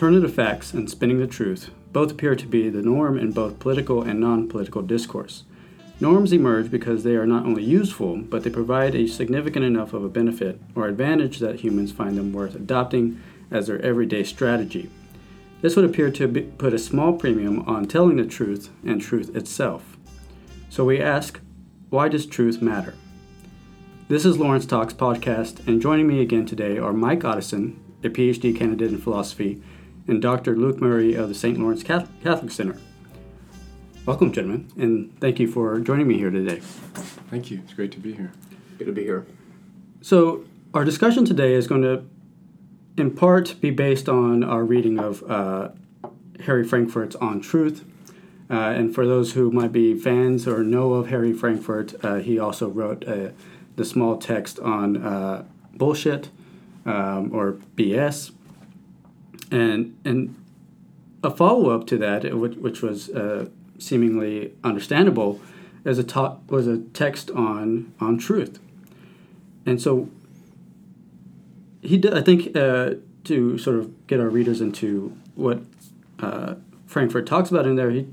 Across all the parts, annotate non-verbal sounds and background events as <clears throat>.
alternative facts and spinning the truth both appear to be the norm in both political and non political discourse. Norms emerge because they are not only useful, but they provide a significant enough of a benefit or advantage that humans find them worth adopting as their everyday strategy. This would appear to be, put a small premium on telling the truth and truth itself. So we ask, why does truth matter? This is Lawrence Talks podcast, and joining me again today are Mike Otteson, a PhD candidate in philosophy, and Dr. Luke Murray of the St. Lawrence Catholic Center. Welcome, gentlemen, and thank you for joining me here today. Thank you. It's great to be here. Good to be here. So, our discussion today is going to, in part, be based on our reading of uh, Harry Frankfurt's On Truth. Uh, and for those who might be fans or know of Harry Frankfurt, uh, he also wrote uh, the small text on uh, bullshit um, or BS. And, and a follow up to that, which, which was uh, seemingly understandable, as a ta- was a text on, on truth. And so he I think, uh, to sort of get our readers into what uh, Frankfurt talks about in there, he,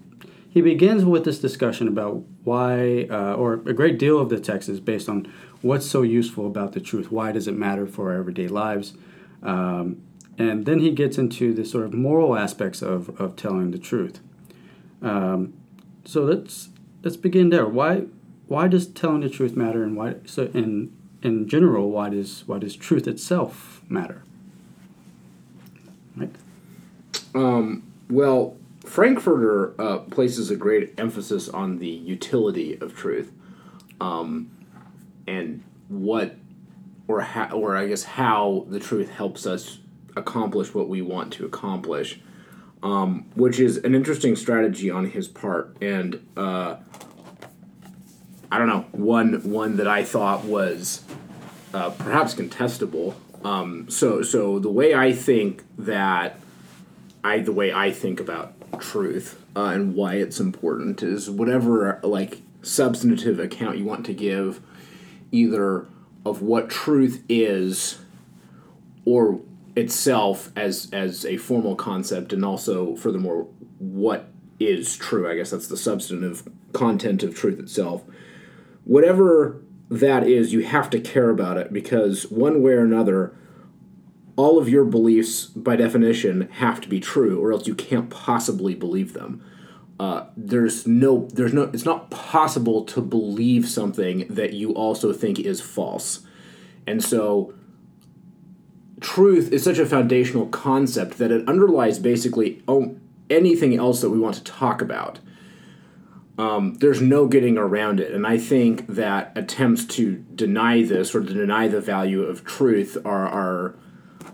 he begins with this discussion about why, uh, or a great deal of the text is based on what's so useful about the truth. Why does it matter for our everyday lives? Um, and then he gets into the sort of moral aspects of, of telling the truth. Um, so let's let's begin there. Why why does telling the truth matter, and why so in in general why does why does truth itself matter? Mike. Um, well, Frankfurter uh, places a great emphasis on the utility of truth, um, and what, or how, or I guess how the truth helps us accomplish what we want to accomplish, um, which is an interesting strategy on his part. And uh, I don't know one one that I thought was uh, perhaps contestable. Um, so so the way I think that I the way I think about truth uh, and why it's important is whatever like substantive account you want to give, either of what truth is or itself as as a formal concept and also furthermore what is true i guess that's the substantive content of truth itself. Whatever that is you have to care about it because one way or another all of your beliefs by definition have to be true or else you can't possibly believe them. Uh, there's no there's no it's not possible to believe something that you also think is false. And so truth is such a foundational concept that it underlies basically anything else that we want to talk about. Um, there's no getting around it. And I think that attempts to deny this or to deny the value of truth are, are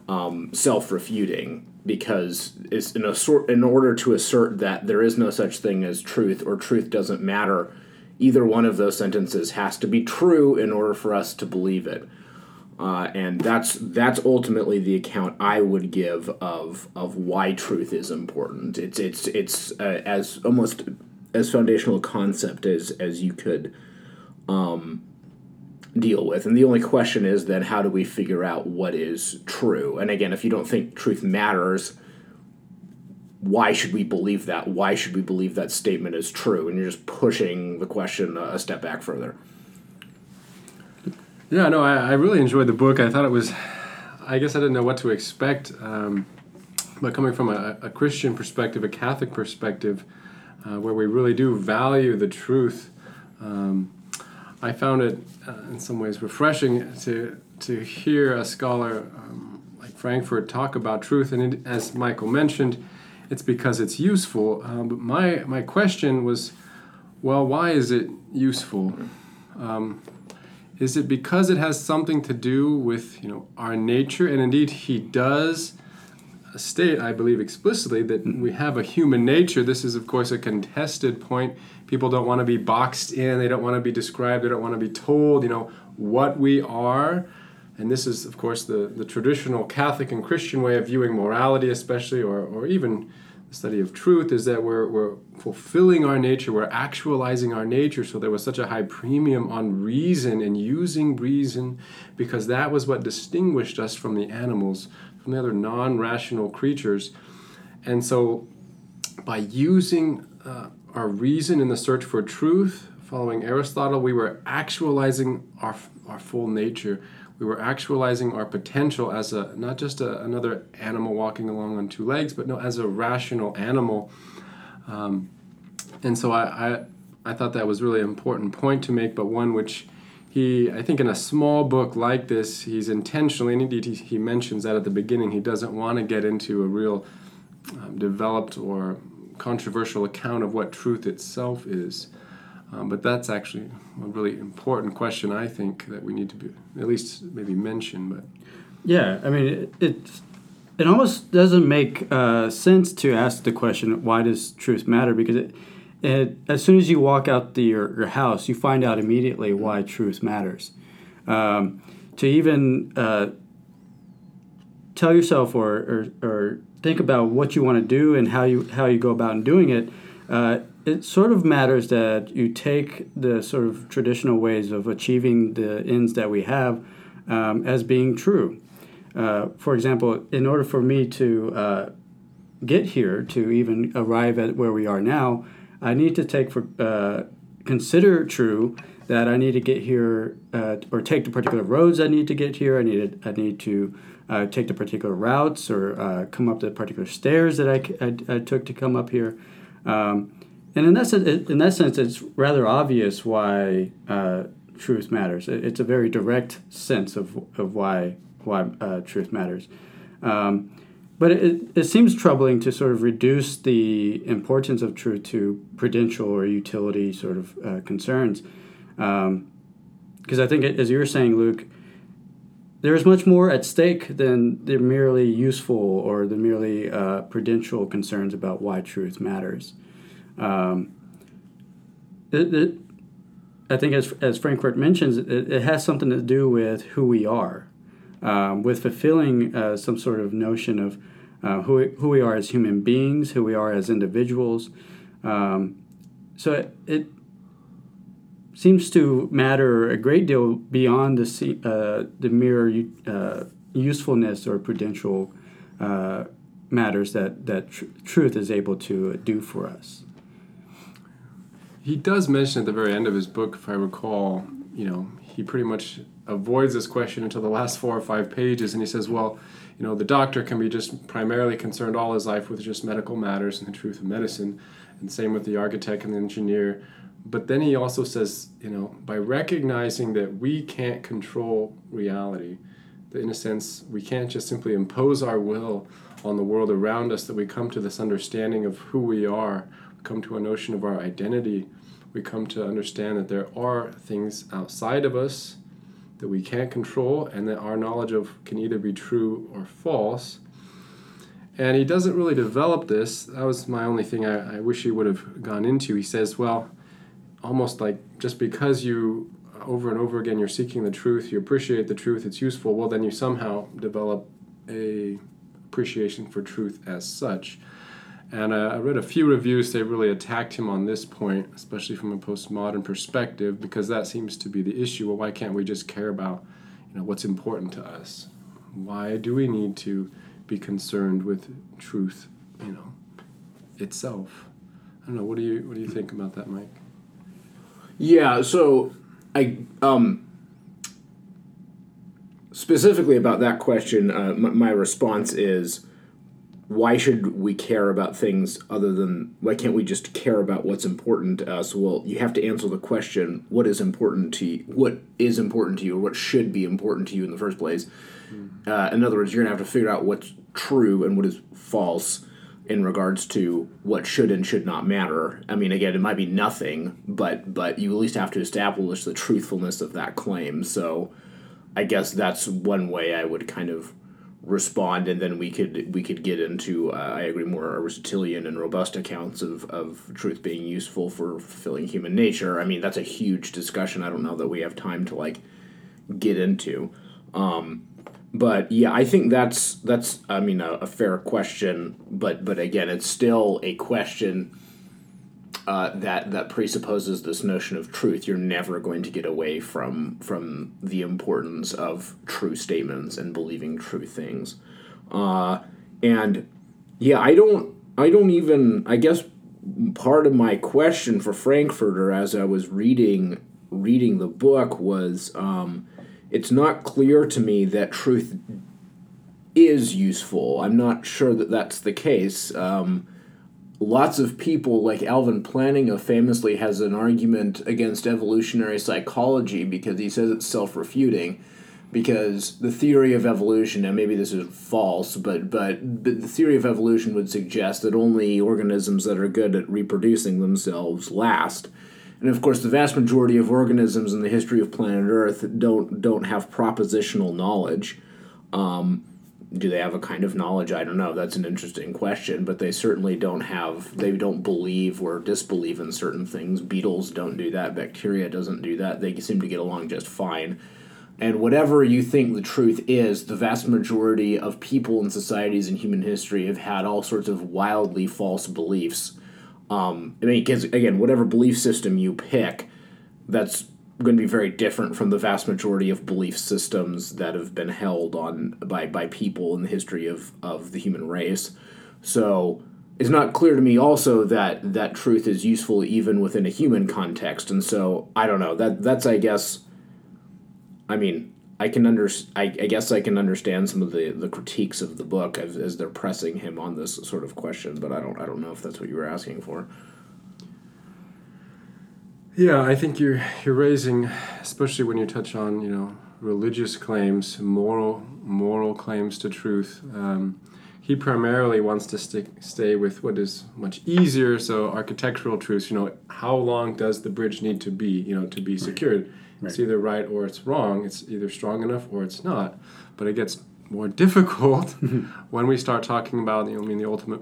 um, self refuting because it's in, a sort, in order to assert that there is no such thing as truth or truth doesn't matter, either one of those sentences has to be true in order for us to believe it. Uh, and that's that's ultimately the account I would give of of why truth is important. It's it's it's uh, as almost as foundational a concept as as you could um, deal with. And the only question is then how do we figure out what is true? And again, if you don't think truth matters, why should we believe that? Why should we believe that statement is true? And you're just pushing the question a step back further. Yeah, no, I, I really enjoyed the book. I thought it was, I guess I didn't know what to expect. Um, but coming from a, a, Christian perspective, a Catholic perspective, uh, where we really do value the truth, um, I found it uh, in some ways refreshing to to hear a scholar um, like Frankfurt talk about truth. And it, as Michael mentioned, it's because it's useful. Uh, but my my question was, well, why is it useful? Is it because it has something to do with you know our nature? And indeed, he does state, I believe explicitly, that mm-hmm. we have a human nature. This is, of course, a contested point. People don't want to be boxed in. They don't want to be described. They don't want to be told, you know, what we are. And this is, of course, the, the traditional Catholic and Christian way of viewing morality, especially, or, or even study of truth is that we're, we're fulfilling our nature, we're actualizing our nature. So there was such a high premium on reason and using reason because that was what distinguished us from the animals, from the other non rational creatures. and so by using uh, our reason in the search for truth, following Aristotle, we were actualizing our, our full nature. We were actualizing our potential as a not just a, another animal walking along on two legs, but no, as a rational animal. Um, and so I, I, I thought that was really an important point to make, but one which he, I think, in a small book like this, he's intentionally, and indeed he, he mentions that at the beginning, he doesn't want to get into a real um, developed or controversial account of what truth itself is. Um, but that's actually a really important question, I think, that we need to be at least maybe mention. But yeah, I mean, it it, it almost doesn't make uh, sense to ask the question, "Why does truth matter?" Because it, it, as soon as you walk out the, your your house, you find out immediately why truth matters. Um, to even uh, tell yourself or, or, or think about what you want to do and how you how you go about doing it, uh, it sort of matters that you take the sort of traditional ways of achieving the ends that we have um, as being true. Uh, for example, in order for me to uh, get here, to even arrive at where we are now, I need to take for uh, consider true that I need to get here uh, or take the particular roads I need to get here. I need to, I need to uh, take the particular routes or uh, come up the particular stairs that I, I, I took to come up here. Um, and in that sense, in that sense, it's rather obvious why uh, truth matters. It's a very direct sense of, of why why uh, truth matters. Um, but it, it seems troubling to sort of reduce the importance of truth to prudential or utility sort of uh, concerns. Because um, I think, as you were saying, Luke, there's much more at stake than the merely useful or the merely uh, prudential concerns about why truth matters. Um, it, it, I think, as, as Frankfurt mentions, it, it, has something to do with who we are, um, with fulfilling uh, some sort of notion of uh, who, we, who we are as human beings, who we are as individuals. Um, so it, it, seems to matter a great deal beyond the, uh, the mere uh, usefulness or prudential uh, matters that, that tr- truth is able to do for us he does mention at the very end of his book, if I recall, you know, he pretty much avoids this question until the last four or five pages, and he says, well, you know, the doctor can be just primarily concerned all his life with just medical matters and the truth of medicine, and same with the architect and the engineer. But then he also says, you know, by recognizing that we can't control reality, that in a sense we can't just simply impose our will on the world around us, that we come to this understanding of who we are come to a notion of our identity, we come to understand that there are things outside of us that we can't control and that our knowledge of can either be true or false. And he doesn't really develop this. That was my only thing I, I wish he would have gone into. He says, well, almost like just because you over and over again you're seeking the truth, you appreciate the truth, it's useful, well, then you somehow develop a appreciation for truth as such. And uh, I read a few reviews, they really attacked him on this point, especially from a postmodern perspective, because that seems to be the issue. Well, why can't we just care about you know, what's important to us? Why do we need to be concerned with truth, you know, itself? I don't know. What do you what do you think about that, Mike? Yeah. So I um specifically about that question, uh, my response is why should we care about things other than why can't we just care about what's important to us? Well you have to answer the question what is important to you what is important to you or what should be important to you in the first place? Mm. uh, in other words you're going to have to figure out what's true and what is false in regards to what should and should not matter. I mean again it might be nothing but but you at least have to establish the truthfulness of that claim. So i guess that's one way i would kind of respond, and then we could we could get into uh, I agree more Aristotelian and robust accounts of, of truth being useful for fulfilling human nature. I mean that's a huge discussion. I don't know that we have time to like get into. Um, but yeah, I think that's that's I mean a, a fair question, but but again, it's still a question uh, that that presupposes this notion of truth. You're never going to get away from from the importance of true statements and believing true things. Uh, and Yeah, I don't. I don't even. I guess part of my question for Frankfurter as I was reading reading the book was, um, it's not clear to me that truth is useful. I'm not sure that that's the case. Um, lots of people, like Alvin Plantinga, famously has an argument against evolutionary psychology because he says it's self refuting. Because the theory of evolution, and maybe this is false, but, but but the theory of evolution would suggest that only organisms that are good at reproducing themselves last. And of course, the vast majority of organisms in the history of planet Earth don't don't have propositional knowledge. Um, do they have a kind of knowledge? I don't know. That's an interesting question but they certainly don't have they don't believe or disbelieve in certain things. Beetles don't do that. Bacteria doesn't do that. They seem to get along just fine. And whatever you think the truth is the vast majority of people and societies in human history have had all sorts of wildly false beliefs. Um, i mean because again whatever belief system you pick that's going to be very different from the vast majority of belief systems that have been held on by, by people in the history of, of the human race. So it's not clear to me also that that truth is useful even within a human context. And so I don't know that that's I guess. I mean, I can under I, I guess I can understand some of the, the critiques of the book as, as they're pressing him on this sort of question, but I don't I don't know if that's what you were asking for. Yeah, I think you're you're raising, especially when you touch on you know religious claims, moral moral claims to truth. Um, he primarily wants to stick stay with what is much easier. So architectural truths. You know, how long does the bridge need to be? You know, to be secured. Right. It's either right or it's wrong. It's either strong enough or it's not. But it gets more <laughs> difficult <laughs> when we start talking about you know, I mean the ultimate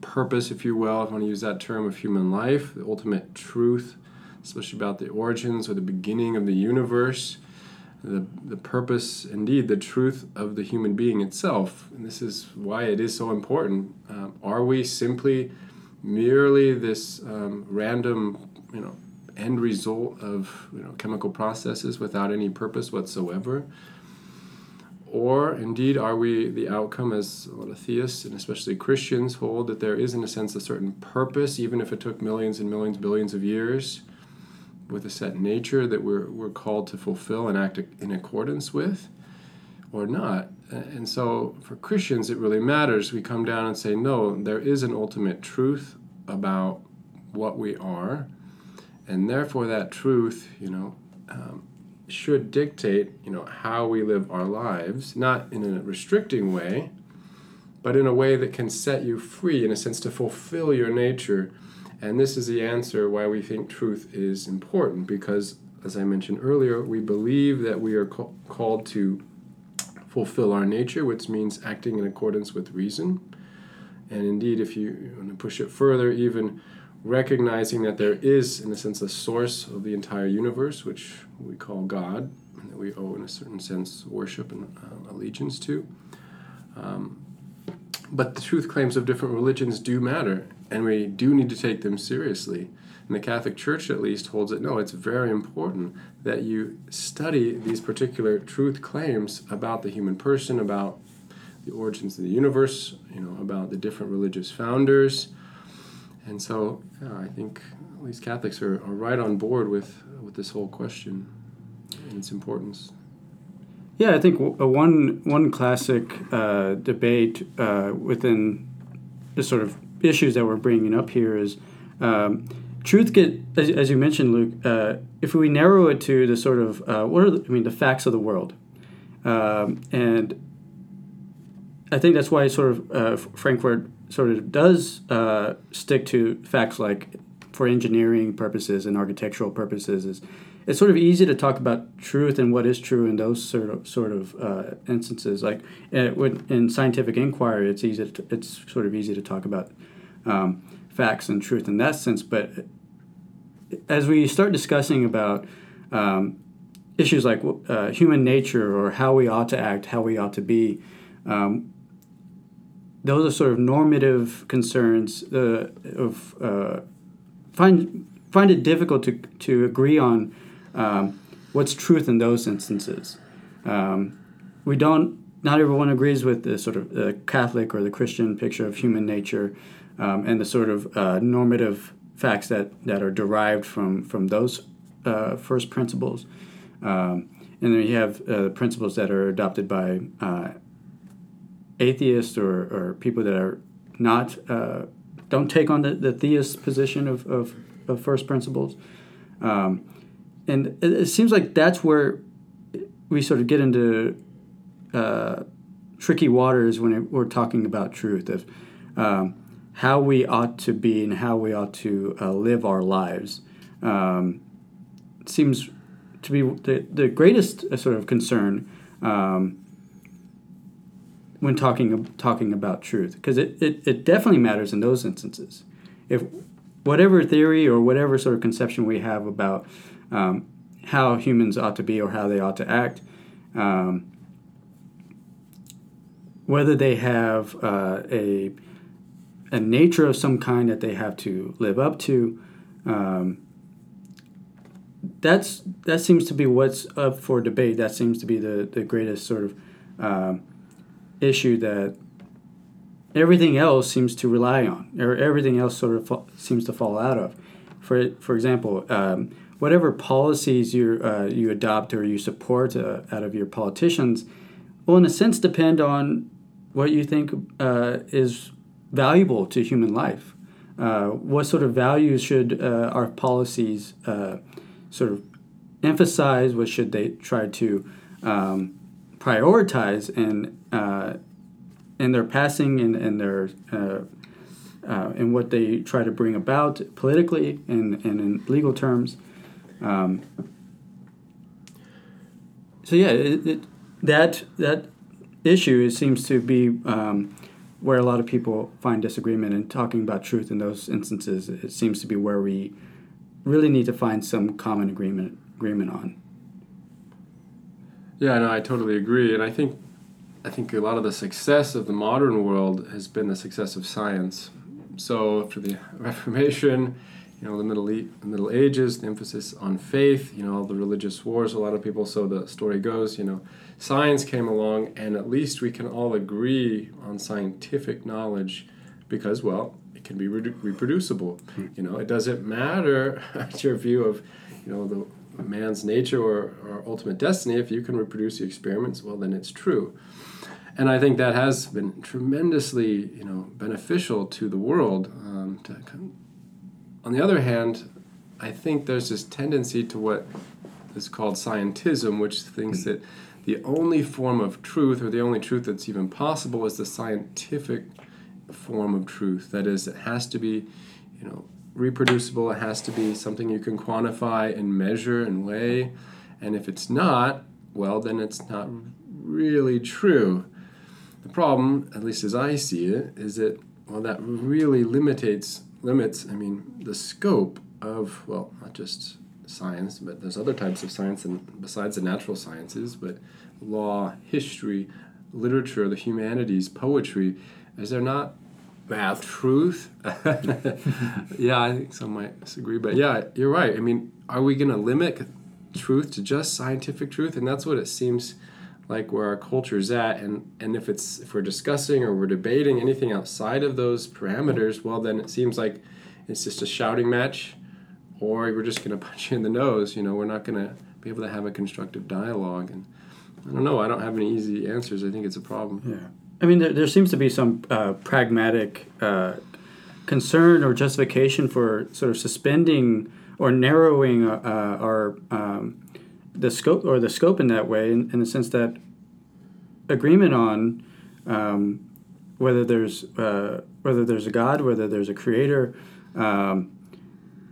purpose, if you will, if I want to use that term of human life, the ultimate truth especially about the origins or the beginning of the universe, the, the purpose, indeed, the truth of the human being itself. And this is why it is so important. Um, are we simply merely this um, random, you know, end result of you know, chemical processes without any purpose whatsoever? Or indeed, are we the outcome, as a lot of theists and especially Christians hold, that there is, in a sense, a certain purpose, even if it took millions and millions, billions of years? With a set nature that we're, we're called to fulfill and act in accordance with or not. And so for Christians, it really matters. We come down and say, no, there is an ultimate truth about what we are. And therefore, that truth, you know, um, should dictate, you know, how we live our lives, not in a restricting way, but in a way that can set you free, in a sense, to fulfill your nature and this is the answer why we think truth is important because, as I mentioned earlier, we believe that we are ca- called to fulfill our nature, which means acting in accordance with reason. And indeed, if you want to push it further, even recognizing that there is, in a sense, a source of the entire universe, which we call God, and that we owe, in a certain sense, worship and uh, allegiance to. Um, but the truth claims of different religions do matter, and we do need to take them seriously. And the Catholic Church, at least, holds it no, it's very important that you study these particular truth claims about the human person, about the origins of the universe, you know, about the different religious founders. And so yeah, I think at least Catholics are, are right on board with, with this whole question and its importance. Yeah, I think one one classic uh, debate uh, within the sort of issues that we're bringing up here is um, truth get as, as, you mentioned luke uh, if we narrow it to the sort of uh, what are the, i mean the facts of the world um, and i think that's why sort of uh, frankfurt sort of does uh, stick to facts like for engineering purposes and architectural purposes is it's sort of easy to talk about truth and what is true in those sort of sort of uh, instances. Like uh, in scientific inquiry, it's easy. To, it's sort of easy to talk about um, facts and truth in that sense. But as we start discussing about um, issues like uh, human nature or how we ought to act, how we ought to be, um, those are sort of normative concerns uh, of uh, find find it difficult to to agree on um, what's truth in those instances. Um, we don't not everyone agrees with the sort of the Catholic or the Christian picture of human nature um, and the sort of uh, normative facts that, that are derived from, from those uh, first principles. Um, and then you have uh, principles that are adopted by uh, atheists or, or people that are not uh, don't take on the, the theist position of, of, of first principles. Um, and it, it, seems like that's where we sort of get into uh, tricky waters when it, we're talking about truth of um, how we ought to be and how we ought to uh, live our lives. Um, seems to be the, the greatest uh, sort of concern um, when talking talking about truth because it, it, it definitely matters in those instances if whatever theory or whatever sort of conception we have about um, how humans ought to be or how they ought to act um, whether they have uh, a a nature of some kind that they have to live up to um, that's that seems to be what's up for debate that seems to be the, the greatest sort of um, issue that everything else seems to rely on, or everything else sort of fa- seems to fall out of. For for example, um, whatever policies you uh, you adopt or you support uh, out of your politicians, will in a sense depend on what you think uh, is valuable to human life. Uh, what sort of values should uh, our policies uh, sort of emphasize? What should they try to um, prioritize and uh, in their passing and, and their uh, uh, and what they try to bring about politically and, and in legal terms. Um, so yeah, it, it, that that issue seems to be um, where a lot of people find disagreement and talking about truth in those instances. It seems to be where we really need to find some common agreement agreement on. Yeah, no, I totally agree, and I think I think a lot of the success of the modern world has been the success of science. So after the <laughs> Reformation, you know, the Middle e- Middle Ages, the emphasis on faith, you know, all the religious wars. A lot of people. So the story goes, you know, science came along, and at least we can all agree on scientific knowledge, because well, it can be re- reproducible. Hmm. You know, it doesn't matter <laughs> your view of, you know, the man's nature or, or ultimate destiny, if you can reproduce the experiments, well, then it's true. And I think that has been tremendously, you know, beneficial to the world. Um, to, on the other hand, I think there's this tendency to what is called scientism, which thinks that the only form of truth, or the only truth that's even possible, is the scientific form of truth. That is, it has to be, you know, reproducible. It has to be something you can quantify and measure and weigh. And if it's not, well, then it's not really true. The problem, at least as I see it, is that well, that really limitates limits. I mean, the scope of well, not just science, but there's other types of science and besides the natural sciences, but law, history, literature, the humanities, poetry. Is there not math truth? <laughs> Yeah i think some might disagree but yeah you're right. I mean are we going to limit truth to just scientific truth? And that's what it seems like where our culture is at. And and if it's if we're discussing or we're debating anything outside of those parameters well then it seems like it's just a shouting match or we're just going <laughs> to punch you in the nose you know we're not going to be able to have a constructive dialogue and i don't know i don't have any easy answers i think it's a problem. Yeah. I mean, there, there seems to be some uh, pragmatic uh, concern or justification for sort of suspending or narrowing uh, uh, our um, the scope or the scope in that way, in, in the sense that agreement on um, whether there's uh, whether there's a God, whether there's a creator, um,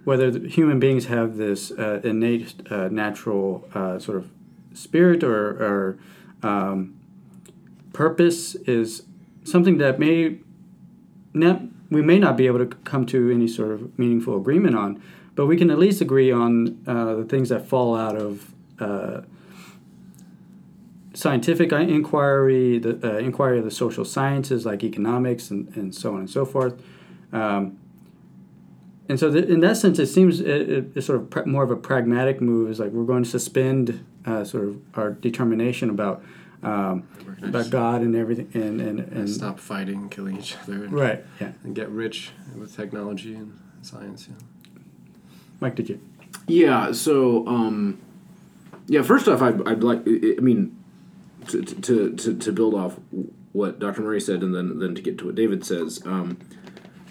whether human beings have this uh, innate natural sort of spirit or, or um, purpose is something that may not, we may not be able to come to any sort of meaningful agreement on, but we can at least agree on uh, the things that fall out of uh, scientific inquiry, the uh, inquiry of the social sciences like economics and, and so on and so forth. Um, and so, th- in that sense, it seems it, it, it's sort of pr- more of a pragmatic move. Is like we're going to suspend uh, sort of our determination about um, about God and everything, and and, and stop fighting, killing each other, and, right, yeah. and get rich with technology and science. Yeah. Mike, did you? Yeah. So, um, yeah. First off, I'd, I'd like. I mean, to, to, to, to build off what Dr. Murray said, and then then to get to what David says. Um,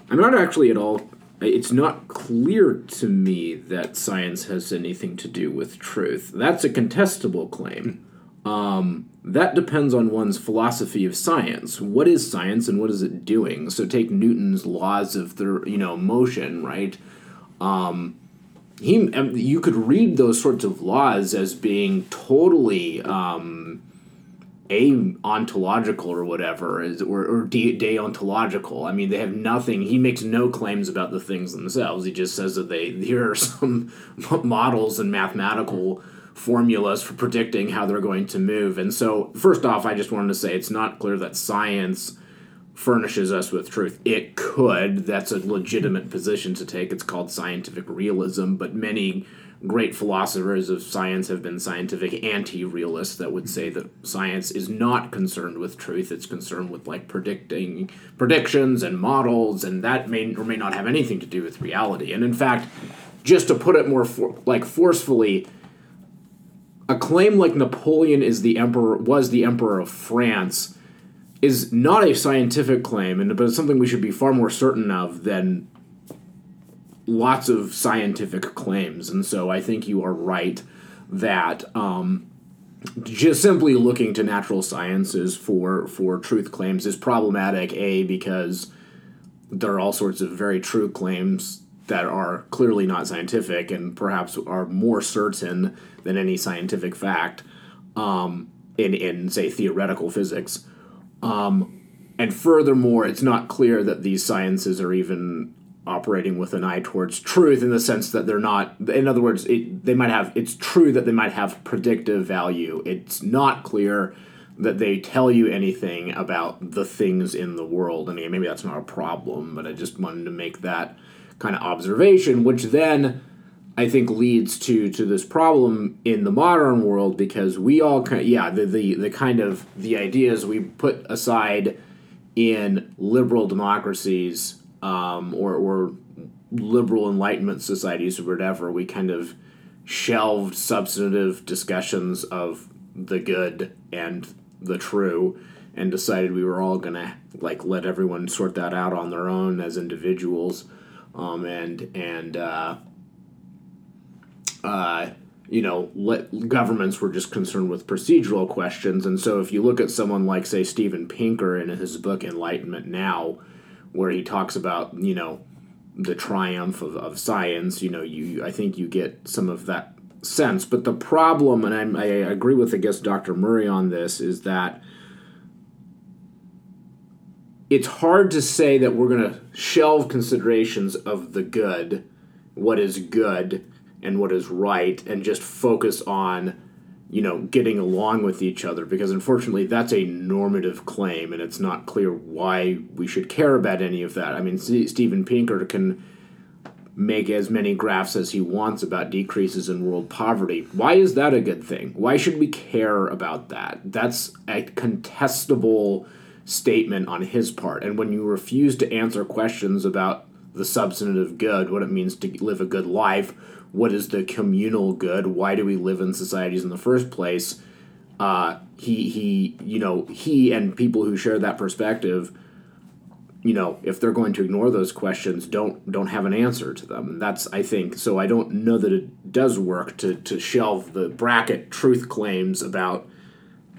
I'm not actually at all. It's not clear to me that science has anything to do with truth. That's a contestable claim. Um, that depends on one's philosophy of science. What is science and what is it doing? So take Newton's laws of the you know motion, right? Um, he you could read those sorts of laws as being totally um, a ontological or whatever is or, or de- deontological. I mean, they have nothing. He makes no claims about the things themselves. He just says that they here are some <laughs> models and mathematical formulas for predicting how they're going to move. And so, first off, I just wanted to say it's not clear that science furnishes us with truth. It could. That's a legitimate position to take. It's called scientific realism, but many great philosophers of science have been scientific anti-realists that would say that science is not concerned with truth it's concerned with like predicting predictions and models and that may or may not have anything to do with reality. And in fact just to put it more for, like forcefully a claim like napoleon is the emperor was the emperor of france is not a scientific claim and but it's something we should be far more certain of than lots of scientific claims, and so I think you are right that um, just simply looking to natural sciences for for truth claims is problematic. A because there are all sorts of very true claims that are clearly not scientific and perhaps are more certain than any scientific fact um, in in say theoretical physics. Um, and furthermore, it's not clear that these sciences are even operating with an eye towards truth in the sense that they're not in other words it, they might have it's true that they might have predictive value. It's not clear that they tell you anything about the things in the world. And maybe that's not a problem but i just wanted to make that kind of observation which then i think leads to to this problem in the modern world because we all kind of, yeah the, the the kind of the ideas we put aside in liberal democracies um, or, or liberal enlightenment societies or whatever, we kind of shelved substantive discussions of the good and the true and decided we were all gonna like let everyone sort that out on their own as individuals. Um, and and uh, uh, you know let governments were just concerned with procedural questions. And so if you look at someone like say Steven Pinker in his book Enlightenment Now where he talks about you know the triumph of, of science you know you i think you get some of that sense. But the problem and I'm, i agree with i guess dr murray on this is that it's hard to say that we're going to shelve considerations of the good what is good and what is right and just focus on you know, getting along with each other because unfortunately that's a normative claim and it's not clear why we should care about any of that. I mean, Steven Pinker can make as many graphs as he wants about decreases in world poverty. Why is that a good thing? Why should we care about that? That's a contestable statement on his part. And when you refuse to answer questions about the substantive good, what it means to live a good life, what is the communal good? Why do we live in societies in the first place? Uh, he he you know he and people who share that perspective you know if they're going to ignore those questions don't don't have an answer to them and that's i think so i don't know that it does work to to shelve the bracket truth claims about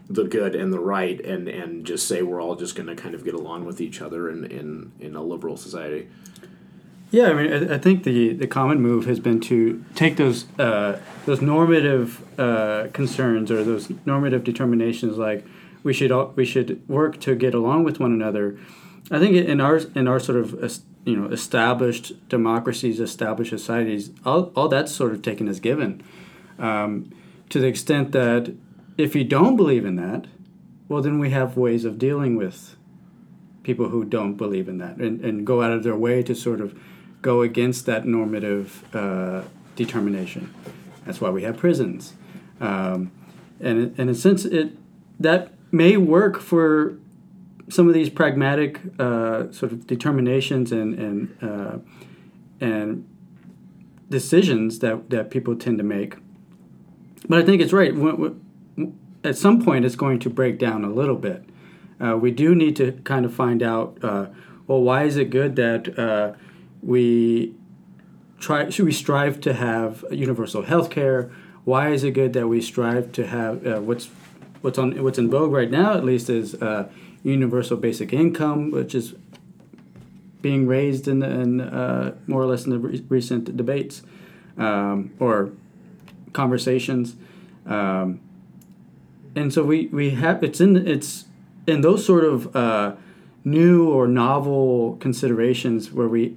the good and the right and and just say we're all just going to kind of get along with each other in in in a liberal society yeah, I mean, I, I, think the, the common move has been to take those uh, those normative uh, concerns or those normative determinations, like we should all, we should work to get along with one another. I think in our in our sort of you know established democracies, established societies, all, all that's sort of taken as given. Um, to the extent that if you don't believe in that, well, then we have ways of dealing with people who don't believe in that and, and go out of their way to sort of go against that normative uh, determination. That's why we have prisons. Um, and in a sense, it that may work for some of these pragmatic uh, sort of determinations and and uh, and decisions that, that people tend to make. But I think it's right. At some point, it's going to break down a little bit. Uh, we do need to kind of find out uh, well, why is it good that uh, we try? Should we strive to have universal health care? Why is it good that we strive to have uh, what's what's on what's in vogue right now, at least, is uh, universal basic income, which is being raised in, in uh, more or less in the re- recent debates um, or conversations. Um, and so we, we have it's in it's in those sort of uh, new or novel considerations where we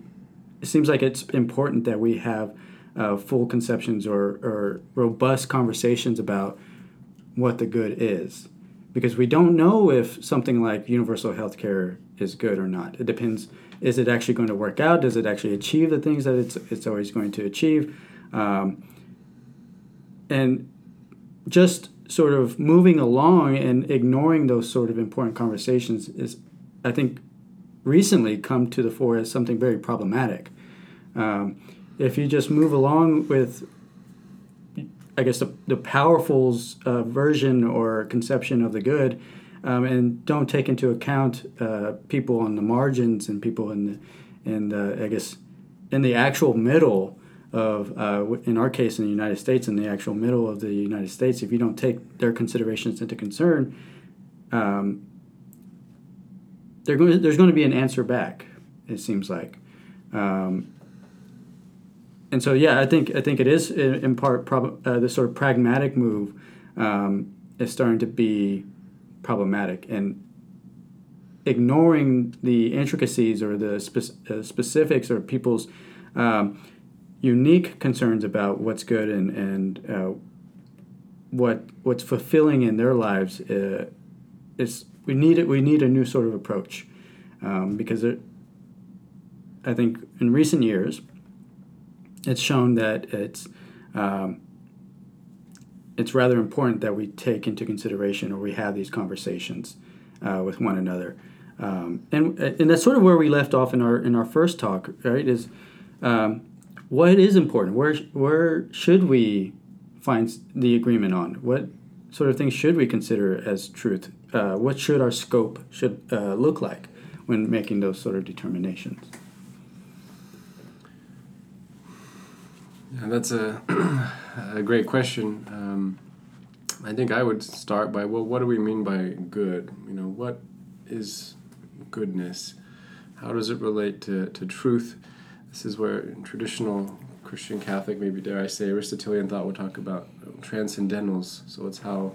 it seems like it's important that we have uh, full conceptions or, or robust conversations about what the good is. Because we don't know if something like universal health care is good or not. It depends is it actually going to work out? Does it actually achieve the things that it's, it's always going to achieve? Um, and just sort of moving along and ignoring those sort of important conversations is, I think, recently come to the fore as something very problematic. Um, if you just move along with, I guess, the, the powerful's uh, version or conception of the good, um, and don't take into account uh, people on the margins and people in the, in the, I guess, in the actual middle of, uh, in our case in the United States, in the actual middle of the United States, if you don't take their considerations into concern, um, going to, there's going to be an answer back. It seems like, um, and so yeah, I think I think it is in, part prob- uh, the sort of pragmatic move um, is starting to be problematic and ignoring the intricacies or the spe- uh, specifics or people's um, unique concerns about what's good and and uh, what what's fulfilling in their lives uh, is we need it we need a new sort of approach um, because it, I think in recent years it's shown that it's um, it's rather important that we take into consideration or we have these conversations uh, with one another um, and and that's sort of where we left off in our in our first talk right is um, what is important? Where where should we find the agreement on? What sort of things should we consider as truth? Uh, what should our scope should uh, look like when making those sort of determinations? Yeah, that's a <clears throat> a great question. Um, I think I would start by well, what do we mean by good? You know, what is goodness? How does it relate to, to truth? This is where traditional Christian Catholic, maybe dare I say, Aristotelian thought would talk about transcendentals. So it's how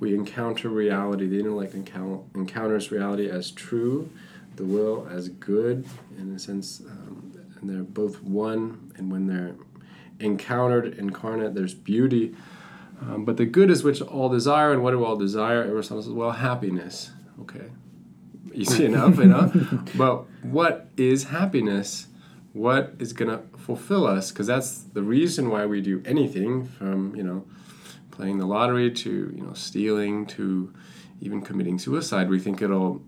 we encounter reality. The intellect encounters reality as true, the will as good, in a sense, um, and they're both one. And when they're encountered, incarnate, there's beauty. Um, but the good is which all desire, and what do all desire? Aristotle says, well, happiness. Okay, easy <laughs> enough, you know. <laughs> But what is happiness? What is going to fulfill us because that's the reason why we do anything from you know playing the lottery to you know stealing to even committing suicide. We think it'll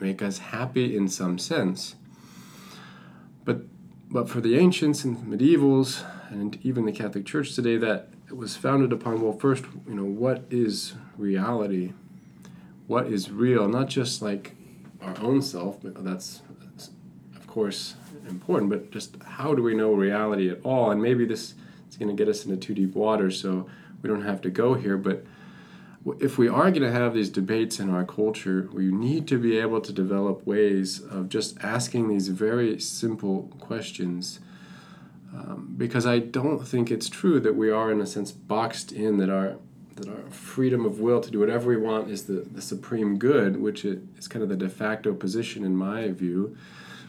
make us happy in some sense. But but for the ancients and the medievals and even the catholic church today that was founded upon well first you know what is reality? What is real? Not just like our own self but that's course important, but just how do we know reality at all? And maybe this is going to get us into too deep water, so we don't have to go here. But if we are going to have these debates in our culture, we need to be able to develop ways of just asking these very simple questions. Um, because I don't think it's true that we are, in a sense, boxed in that our that our freedom of will to do whatever we want is the, the supreme good, which is kind of the de facto position in my view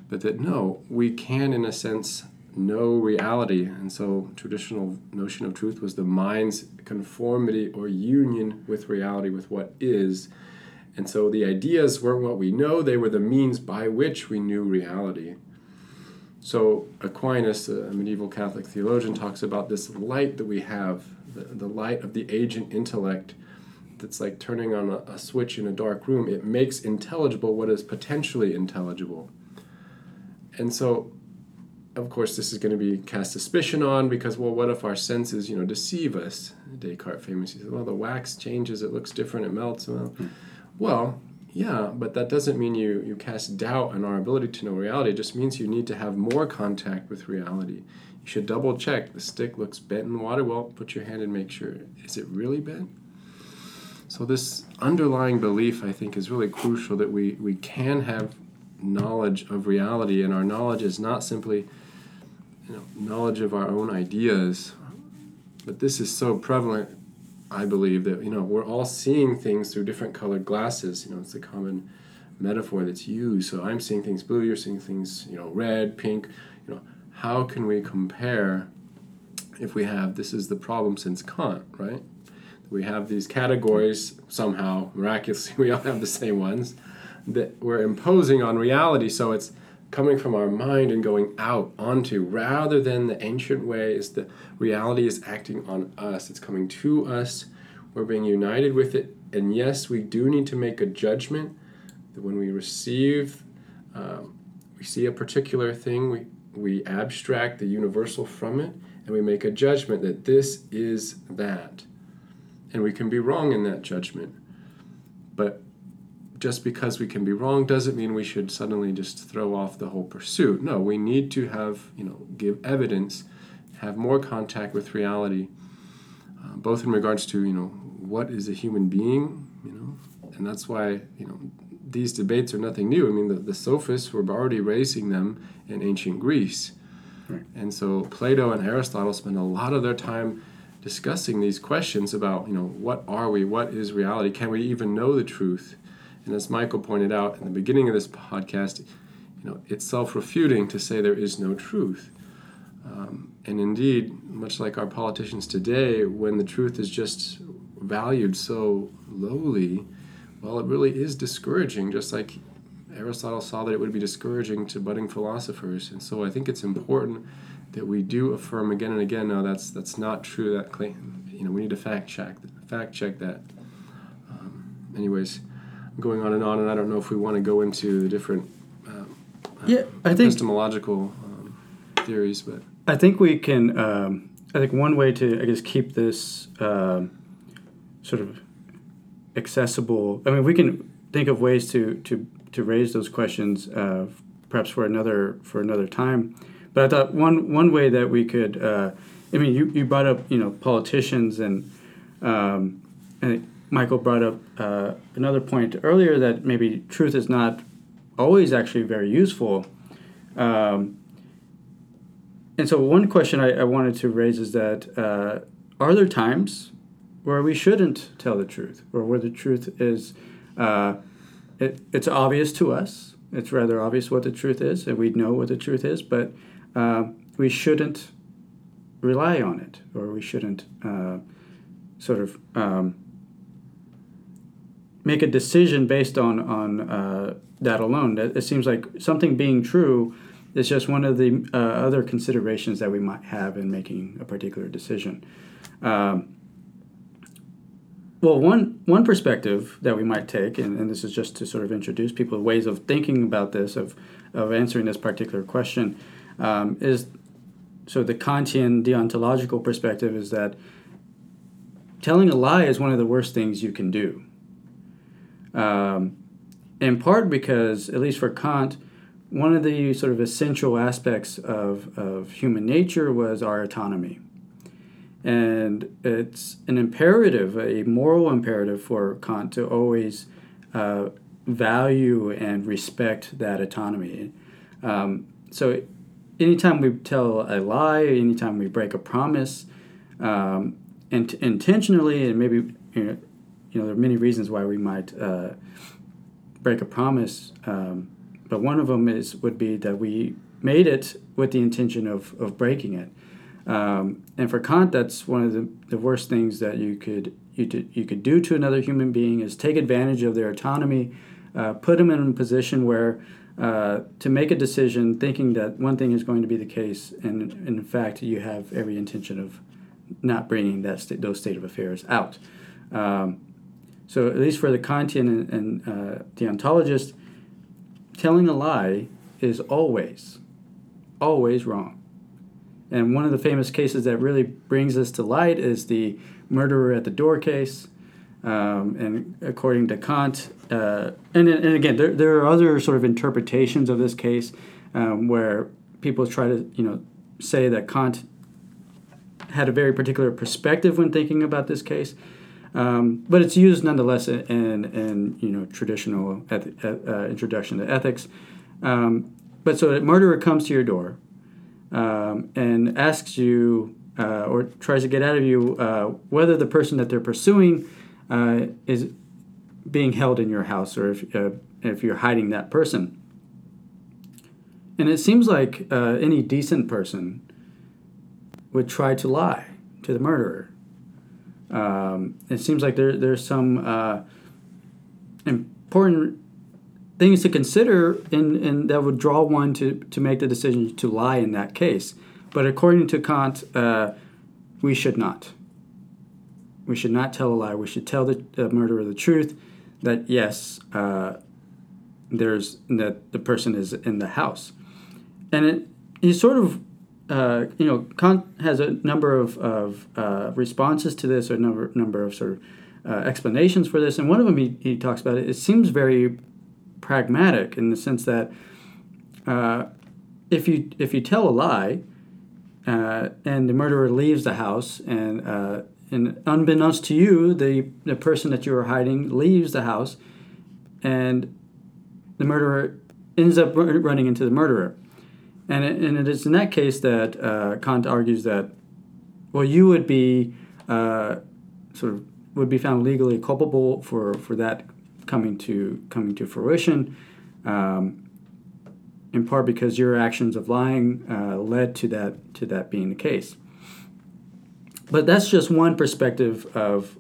but that no, we can, in a sense, know reality. And so, traditional notion of truth was the mind's conformity or union with reality, with what is. And so, the ideas weren't what we know, they were the means by which we knew reality. So, Aquinas, a medieval Catholic theologian, talks about this light that we have, the, the light of the agent intellect, that's like turning on a, a switch in a dark room. It makes intelligible what is potentially intelligible. And so, of course, this is going to be cast suspicion on because, well, what if our senses, you know, deceive us? Descartes famously said, well, the wax changes, it looks different, it melts. Well, hmm. well, yeah, but that doesn't mean you, you cast doubt on our ability to know reality. It just means you need to have more contact with reality. You should double check. The stick looks bent in water. Well, put your hand and make sure. Is it really bent? So, this underlying belief, I think, is really crucial that we, we can have knowledge of reality, and our knowledge is not simply you know, knowledge of our own ideas, but this is so prevalent I believe that you know we're all seeing things through different colored glasses. You know, it's a common metaphor that's used. So I'm seeing things blue, you're seeing things you know red, pink. You know, how can we compare if we have this is the problem since Kant, right? We have these categories somehow miraculously <laughs> we all have the same ones that we're imposing on reality. So it's coming from our mind and going out onto rather than the ancient way is the reality is acting on us. It's coming to us. We're being united with it. And yes we do need to make a judgment that when we receive um, we see a particular thing we, we abstract the universal from it and we make a judgment that this is that. And we can be wrong in that judgment just because we can be wrong doesn't mean we should suddenly just throw off the whole pursuit. No, we need to have, you know, give evidence, have more contact with reality, uh, both in regards to, you know, what is a human being, you know, and that's why, you know, these debates are nothing new. I mean, the, the sophists were already raising them in ancient Greece. Right. And so Plato and Aristotle spend a lot of their time discussing these questions about, you know, what are we? What is reality? Can we even know the truth? And as Michael pointed out in the beginning of this podcast, you know, it's self-refuting to say there is no truth. Um, and indeed, much like our politicians today, when the truth is just valued so lowly, well, it really is discouraging, just like Aristotle saw that it would be discouraging to budding philosophers. And so I think it's important that we do affirm again and again, no, that's that's not true. That claim, you know, we need to fact check fact check that. Um, anyways, going on and on, and I don't know if we want to go into the different um, yeah, I think epistemological um, theories, but I think we can. Um, I think one way to I guess keep this um, sort of accessible. I mean, we can think of ways to to to raise those questions, uh, perhaps for another for another time. But I thought one one way that we could. Uh, I mean, you, you brought up you know politicians and um, and Michael brought up uh, another point earlier that maybe truth is not always actually very useful. Um, and so, one question I, I, wanted to raise is that uh, are there times where we shouldn't tell the truth, or where the truth is uh, it, it's obvious to us? It's rather obvious what the truth is, and we know what the truth is, but uh, we shouldn't rely on it, or we shouldn't uh, sort of um, make a decision based on on uh, that alone. It, seems like something being true is just one of the uh, other considerations that we might have in making a particular decision. Um, well, one one perspective that we might take, and, and this is just to sort of introduce people ways of thinking about this, of of answering this particular question, um, is so the Kantian deontological perspective is that telling a lie is one of the worst things you can do. Um, in part because, at least for Kant, one of the sort of essential aspects of, of human nature was our autonomy. And it's an imperative, a moral imperative for Kant to always uh, value and respect that autonomy. Um, so, anytime we tell a lie, anytime we break a promise, um, and intentionally, and maybe you know, you know, there are many reasons why we might uh, break a promise, um, but one of them is would be that we made it with the intention of, of breaking it. Um, and for Kant, that's one of the, the worst things that you could you, did, you could do to another human being is take advantage of their autonomy, uh, put them in a position where uh, to make a decision thinking that one thing is going to be the case, and, and in fact you have every intention of not bringing that those state of affairs out. Um, So at least for the Kantian and, and uh, deontologist, telling a lie is always, always wrong. And one of the famous cases that really brings this to light is the murderer at the door case. Um, and according to Kant, uh, and, and again, there, there are other sort of interpretations of this case um, where people try to, you know, say that Kant had a very particular perspective when thinking about this case. Um, but it's used nonetheless in, in you know traditional eth- uh, introduction to ethics. Um, but so a murderer comes to your door um, and asks you uh, or tries to get out of you uh, whether the person that they're pursuing uh, is being held in your house or if, uh, if you're hiding that person. And it seems like uh, any decent person would try to lie to the murderer. Um, it seems like there, there's some uh, important things to consider and, and that would draw one to, to make the decision to lie in that case. But according to Kant, uh, we should not. We should not tell a lie. We should tell the murderer the truth that yes, uh, there's that the person is in the house, and it he sort of uh, you know Kant has a number of, of uh, responses to this, or a number number of sort of uh, explanations for this, and one of them he, he talks about it. It seems very pragmatic in the sense that uh, if you if you tell a lie uh, and the murderer leaves the house and uh, and unbeknownst to you the the person that you are hiding leaves the house and the murderer ends up running into the murderer and it, and it is in that case that uh, Kant argues that well you would be uh, sort of would be found legally culpable for, for that coming to coming to fruition, um, in part because your actions of lying uh, led to that to that being the case. But that's just one perspective of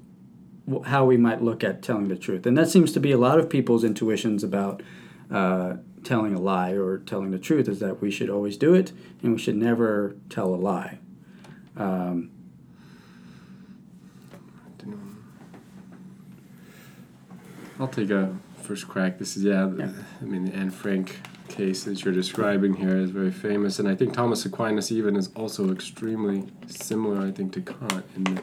how we might look at telling the truth, and that seems to be a lot of people's intuitions about uh, telling a lie or telling the truth is that we should always do it and we should never tell a lie. Um, I'll take a first crack. This is yeah, yeah. I mean the Anne Frank case that you're describing here is very famous, and I think Thomas Aquinas even is also extremely similar. I think to Kant, the,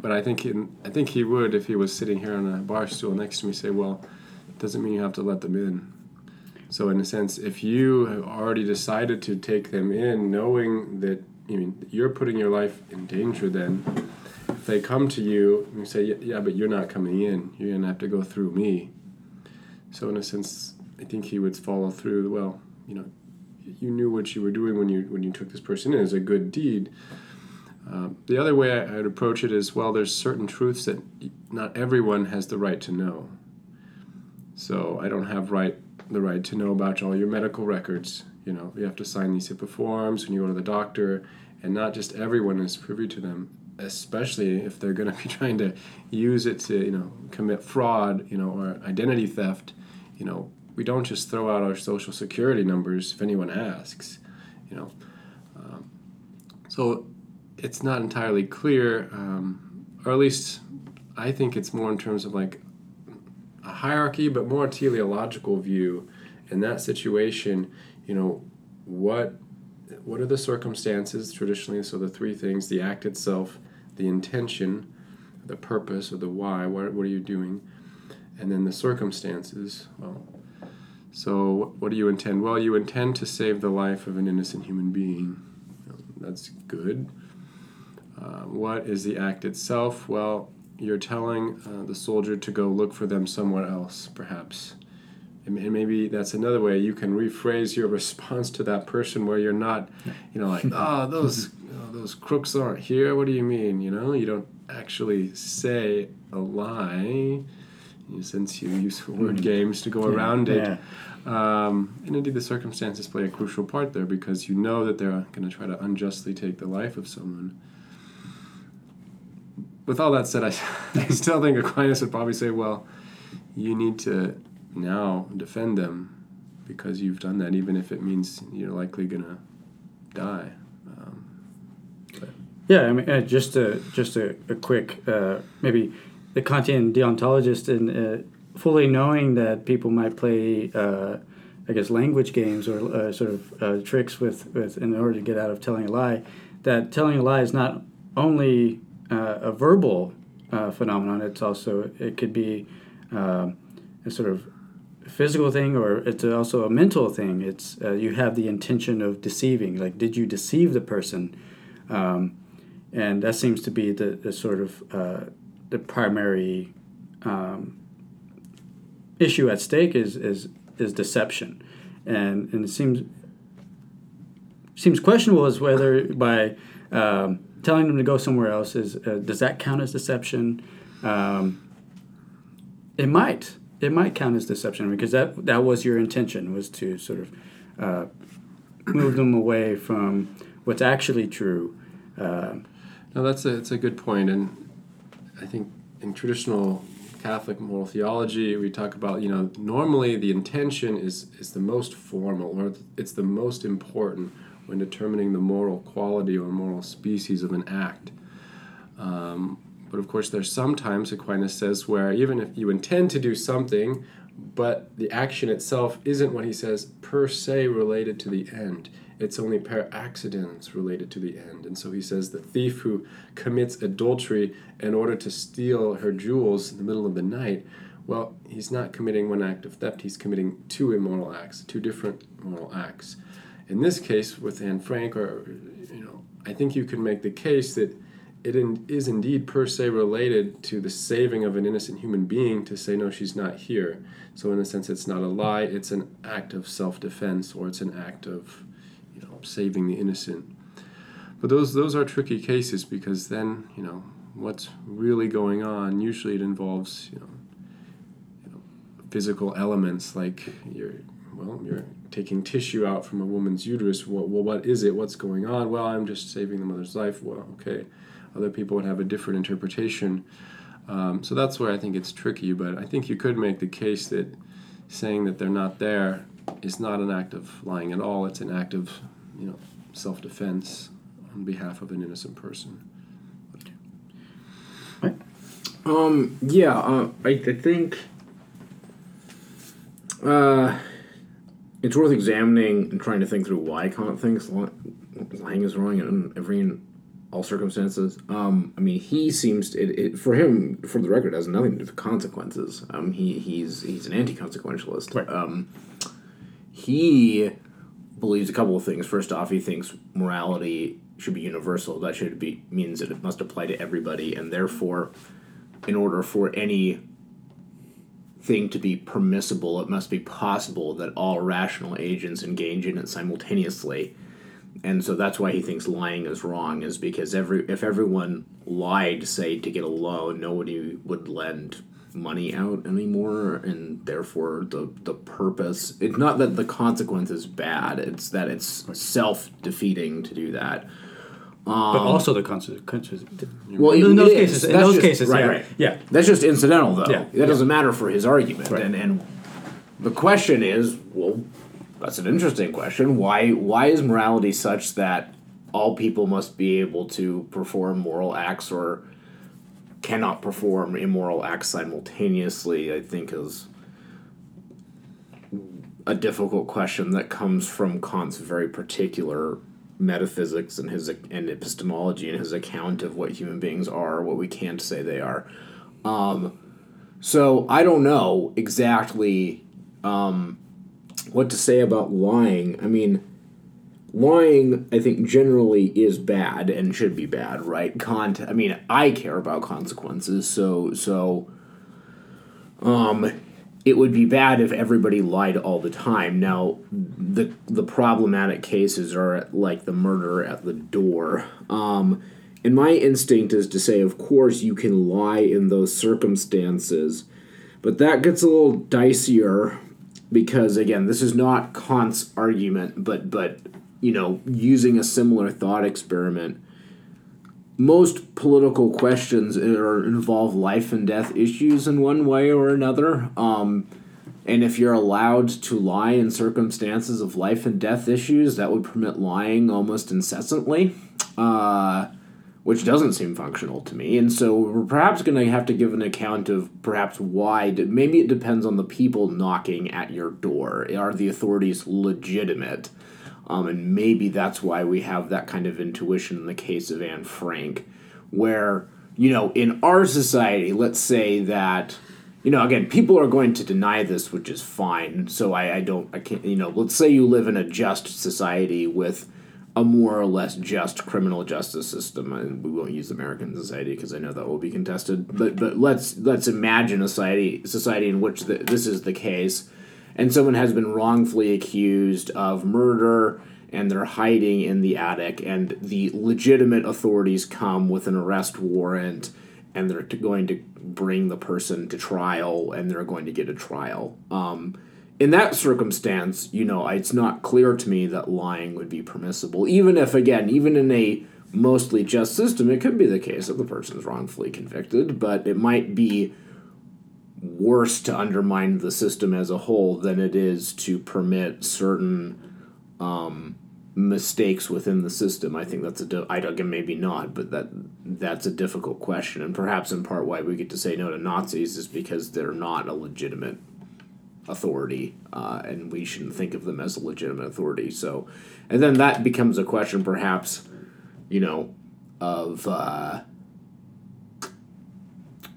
but I think in, I think he would if he was sitting here on a bar stool next to me say, well, it doesn't mean you have to let them in. So in a sense, if you have already decided to take them in, knowing that I mean you're putting your life in danger, then if they come to you and say, yeah, yeah, but you're not coming in, you're to have to go through me. So, in a sense, I think he would follow through. Well, you know, you knew what you were doing when you when you took this person in. It's a good deed. Uh, the other way I, would approach it is well, there's certain truths that not everyone has the right to know. So I don't have right the right to know about all your medical records. You know, you have to sign these HIPAA forms when you go to the doctor, and not just everyone is privy to them especially if they're going <laughs> to be trying to use it to you know commit fraud you know or identity theft you know we don't just throw out our social security numbers if anyone asks you know um, so it's not entirely clear um, or at least i think it's more in terms of like a hierarchy but more teleological view in that situation you know what what are the circumstances traditionally so the three things the act itself the intention, the purpose, or the why. What, what are you doing? And then the circumstances. Well, so what do you intend? Well, you intend to save the life of an innocent human being. That's good. Uh, what is the act itself? Well, you're telling uh, the soldier to go look for them somewhere else, perhaps. And, and maybe that's another way you can rephrase your <laughs> response to that person where you're not, you know, like, oh, those <laughs> those crooks aren't here. What do you mean? You know, you don't actually say a lie, since you use word mm. games to go yeah, around it. Yeah. Um, and indeed, the circumstances play a crucial part there because you know that they're going to try to unjustly take the life of someone. With all that said, I, <laughs> I still think Aquinas would probably say, well, you need to now defend them because you've done that, even if it means you're likely going to die. Yeah, I mean, uh, just a just a, a quick uh, maybe the Kantian deontologist and uh, fully knowing that people might play, uh, I guess, language games or uh, sort of uh, tricks with, with in order to get out of telling a lie, that telling a lie is not only uh, a verbal uh, phenomenon. It's also it could be um, a sort of physical thing or it's also a mental thing. It's uh, you have the intention of deceiving. Like, did you deceive the person? Um, and that seems to be the, the sort of uh, the primary um, issue at stake is is is deception, and and it seems seems questionable as whether by um, telling them to go somewhere else is uh, does that count as deception? Um, it might it might count as deception because that that was your intention was to sort of uh, move them away from what's actually true. Uh, no, that's a it's a good point, and I think in traditional Catholic moral theology, we talk about you know normally the intention is is the most formal or it's the most important when determining the moral quality or moral species of an act. Um, but of course, there's sometimes Aquinas says where even if you intend to do something, but the action itself isn't what he says per se related to the end. It's only per accidens related to the end. And so he says the thief who commits adultery in order to steal her jewels in the middle of the night, well, he's not committing one act of theft, he's committing two immoral acts, two different moral acts. In this case, with Anne Frank, or, you know, I think you can make the case that it in, is indeed per se related to the saving of an innocent human being to say, no, she's not here. So, in a sense, it's not a lie, it's an act of self defense or it's an act of you know, saving the innocent. But those, those are tricky cases because then, you know, what's really going on, usually it involves, you know, you know physical elements like you're, well, you're taking tissue out from a woman's uterus. Well, well, what is it? What's going on? Well, I'm just saving the mother's life. Well, okay other people would have a different interpretation. Um, so that's where I think it's tricky, but I think you could make the case that saying that they're not there is not an act of lying at all. It's an act of, you know, self-defense on behalf of an innocent person. Um. Yeah. Uh, I, I think. Uh, it's worth examining and trying to think through why Kant thinks lying is wrong in every all circumstances. Um, I mean, he seems to, it, it, for him, for the record, has nothing to do with consequences. Um, he he's he's an anti-consequentialist. Right. Um, he believes a couple of things. First off, he thinks morality should be universal. That should be means that it must apply to everybody, and therefore, in order for any thing to be permissible, it must be possible that all rational agents engage in it simultaneously. And so that's why he thinks lying is wrong is because every if everyone lied say to get a loan nobody would lend money out anymore and therefore the the purpose it's not that the consequence is bad it's that it's self-defeating to do that um, but also the consequences. Well, in, those cases, in those just, cases, right, yeah, right. yeah. That's just incidental, though. Yeah, that yeah. doesn't matter for his argument. Right. And and the question is, well, that's an interesting question. Why why is morality such that all people must be able to perform moral acts or cannot perform immoral acts simultaneously? I think is a difficult question that comes from Kant's very particular metaphysics and his and epistemology and his account of what human beings are, what we can't say they are. Um, so I don't know exactly um, what to say about lying. I mean, lying, I think, generally is bad and should be bad, right? Kant. I mean, I care about consequences, so so. Um, it would be bad if everybody lied all the time. Now, the the problematic cases are like the murder at the door. Um, and my instinct is to say, of course, you can lie in those circumstances, but that gets a little dicier because again, this is not Kant's argument, but but you know, using a similar thought experiment, most political questions are, involve life and death issues in one way or another. Um, and if you're allowed to lie in circumstances of life and death issues, that would permit lying almost incessantly. Uh, which doesn't seem functional to me. And so we're perhaps going to have to give an account of perhaps why. Maybe it depends on the people knocking at your door. Are the authorities legitimate? Um, and maybe that's why we have that kind of intuition in the case of Anne Frank, where, you know, in our society, let's say that you know, again, people are going to deny this, which is fine. So I, I don't, I can't, you know, let's say you live in a just society with a more or less just criminal justice system, and we won't use American society because I know that will be contested. But but let's let's imagine a society society in which the, this is the case, and someone has been wrongfully accused of murder, and they're hiding in the attic, and the legitimate authorities come with an arrest warrant, and they're going to bring the person to trial, and they're going to get a trial. Um, in that circumstance, you know, it's not clear to me that lying would be permissible. Even if, again, even in a mostly just system, it could be the case that the person is wrongfully convicted, but it might be worse to undermine the system as a whole than it is to permit certain um, mistakes within the system. I think that's a di- I again maybe not, but that that's a difficult question, and perhaps in part why we get to say no to Nazis is because they're not a legitimate authority, uh, and we shouldn't think of them as a legitimate authority. So, and then that becomes a question, perhaps, you know, of uh,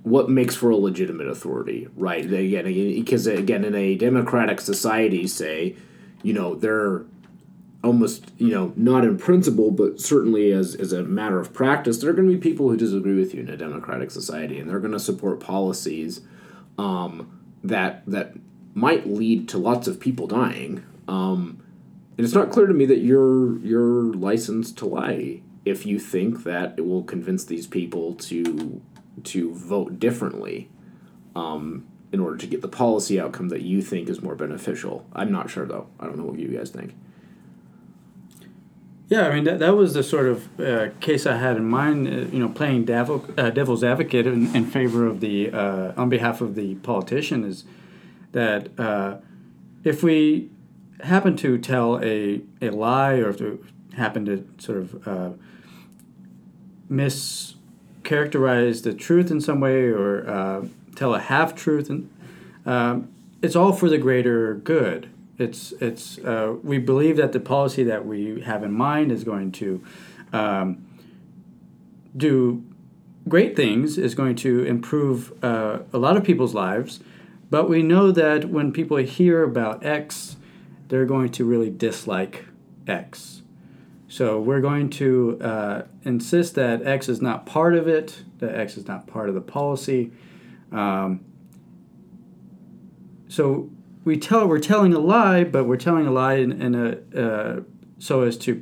what makes for a legitimate authority, right? Again, because again, in a democratic society, say, you know, they're almost you know not in principle but certainly as, as a matter of practice there are going to be people who disagree with you in a democratic society and they're going to support policies um, that that might lead to lots of people dying. Um, and it's not clear to me that you're you're licensed to lie if you think that it will convince these people to to vote differently um, in order to get the policy outcome that you think is more beneficial. I'm not sure though. I don't know what you guys think. Yeah, I mean that, that was the sort of uh, case I had in mind. Uh, you know, playing devil, uh, devil's advocate in, in favor of the uh, on behalf of the politician is that uh, if we happen to tell a, a lie or if we happen to sort of uh, mischaracterize the truth in some way or uh, tell a half truth, and um, it's all for the greater good. It's it's uh, we believe that the policy that we have in mind is going to um, do great things, is going to improve uh, a lot of people's lives but we know that when people hear about X, they're going to really dislike X. So we're going to uh, insist that X is not part of it, that X is not part of the policy. Um, so we tell we're telling a lie, but we're telling a lie in, in a uh, so as to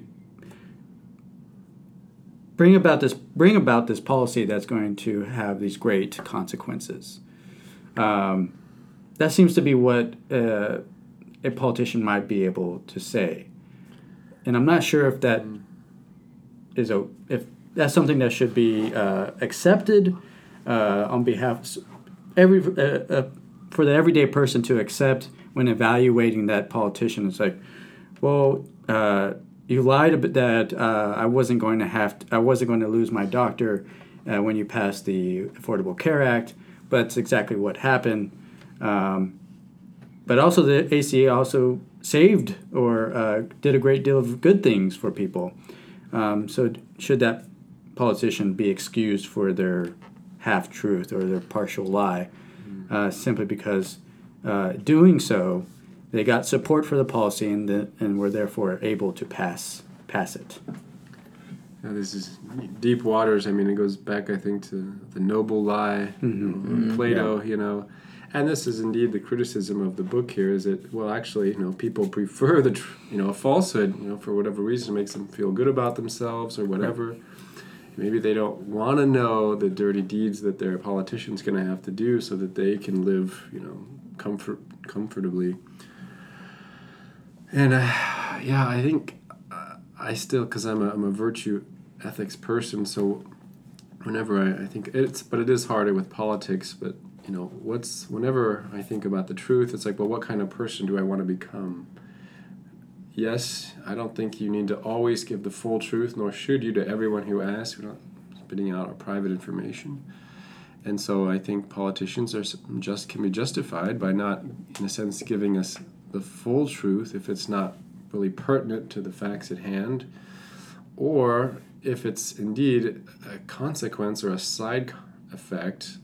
bring about this bring about this policy that's going to have these great consequences. Um, that seems to be what uh, a politician might be able to say, and I'm not sure if that is a if that's something that should be uh, accepted uh, on behalf every uh, uh, for the everyday person to accept when evaluating that politician. It's like, well, uh, you lied about that I wasn't going to have to, I wasn't going to lose my doctor when you passed the Affordable Care Act, but it's exactly what happened. Um, but also, the ACA also saved or uh, did a great deal of good things for people. Um, so, should that politician be excused for their half truth or their partial lie mm-hmm. uh, simply because uh, doing so, they got support for the policy and, the, and were therefore able to pass pass it. Yeah, this is deep waters. I mean, it goes back, I think, to the noble lie, mm-hmm. you know, mm-hmm. Plato. Yeah. You know, and this is indeed the criticism of the book here is that well actually you know people prefer the tr- you know a falsehood you know for whatever reason makes them feel good about themselves or whatever right. maybe they don't want to know the dirty deeds that their politician's going to have to do so that they can live you know comfort comfortably and uh, yeah i think uh, i still because I'm a, I'm a virtue ethics person so whenever I, I think it's but it is harder with politics but you know, what's whenever I think about the truth, it's like, well, what kind of person do I want to become? Yes, I don't think you need to always give the full truth, nor should you to everyone who asks. We're not spitting out our private information. And so I think politicians are just can be justified by not, in a sense, giving us the full truth if it's not really pertinent to the facts at hand, or if it's indeed a consequence or a side effect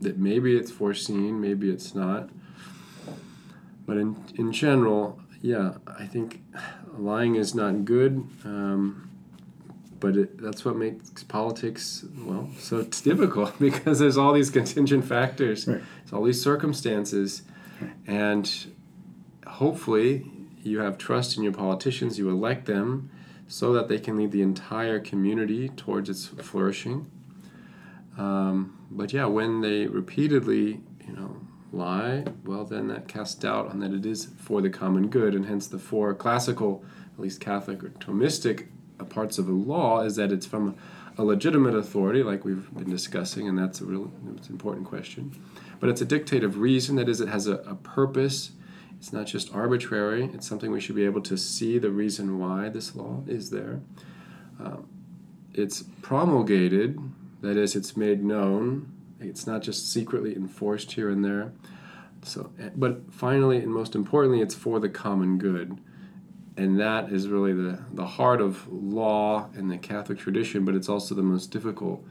that maybe it's foreseen, maybe it's not. But in, in general, yeah, I think lying is not good. Um, but it, that's what makes politics well so it's difficult <laughs> because there's all these contingent factors Right. there's all these circumstances and hopefully you have trust in your politicians you elect them so that they can lead the entire community towards its flourishing um, but yeah when they repeatedly you know lie well then that casts doubt on that it is for the common good and hence the four classical at least catholic or thomistic uh, parts of the law is that it's from a legitimate authority, like we've been discussing, and that's a real it's an important question. But it's a dictate of reason, that is, it has a, a purpose. It's not just arbitrary, it's something we should be able to see the reason why this law is there. Um, it's promulgated, that is, it's made known. It's not just secretly enforced here and there. So, eh, but finally, and most importantly, it's for the common good and that is really the, the heart of law in the Catholic tradition, but it's also the most difficult.